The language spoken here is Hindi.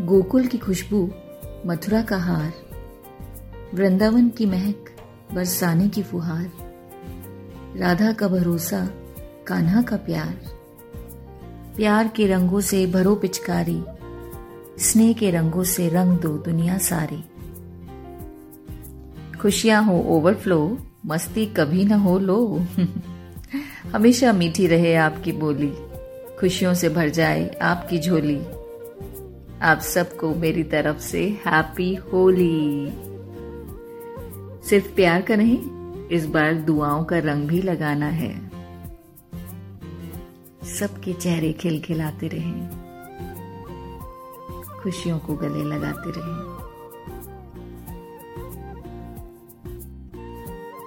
गोकुल की खुशबू, मथुरा का हार, वृंदावन की महक, बरसाने की फुहार, राधा का भरोसा, कान्हा का प्यार। प्यार के रंगों से भरो पिचकारी, स्नेह के रंगों से रंग दो दुनिया सारी। खुशियाँ हो ओवरफ्लो, मस्ती कभी ना हो लो। हमेशा मीठी रहे आपकी बोली, खुशियों से भर जाए आपकी झोली। आप सबको मेरी तरफ़ से हैप्पी होली सिर्फ़ प्यार का नहीं, इस बार दुआओं का रंग भी लगाना है। सबके चेहरे खिलखिलाते रहें। खुशियों को गले लगाते रहें।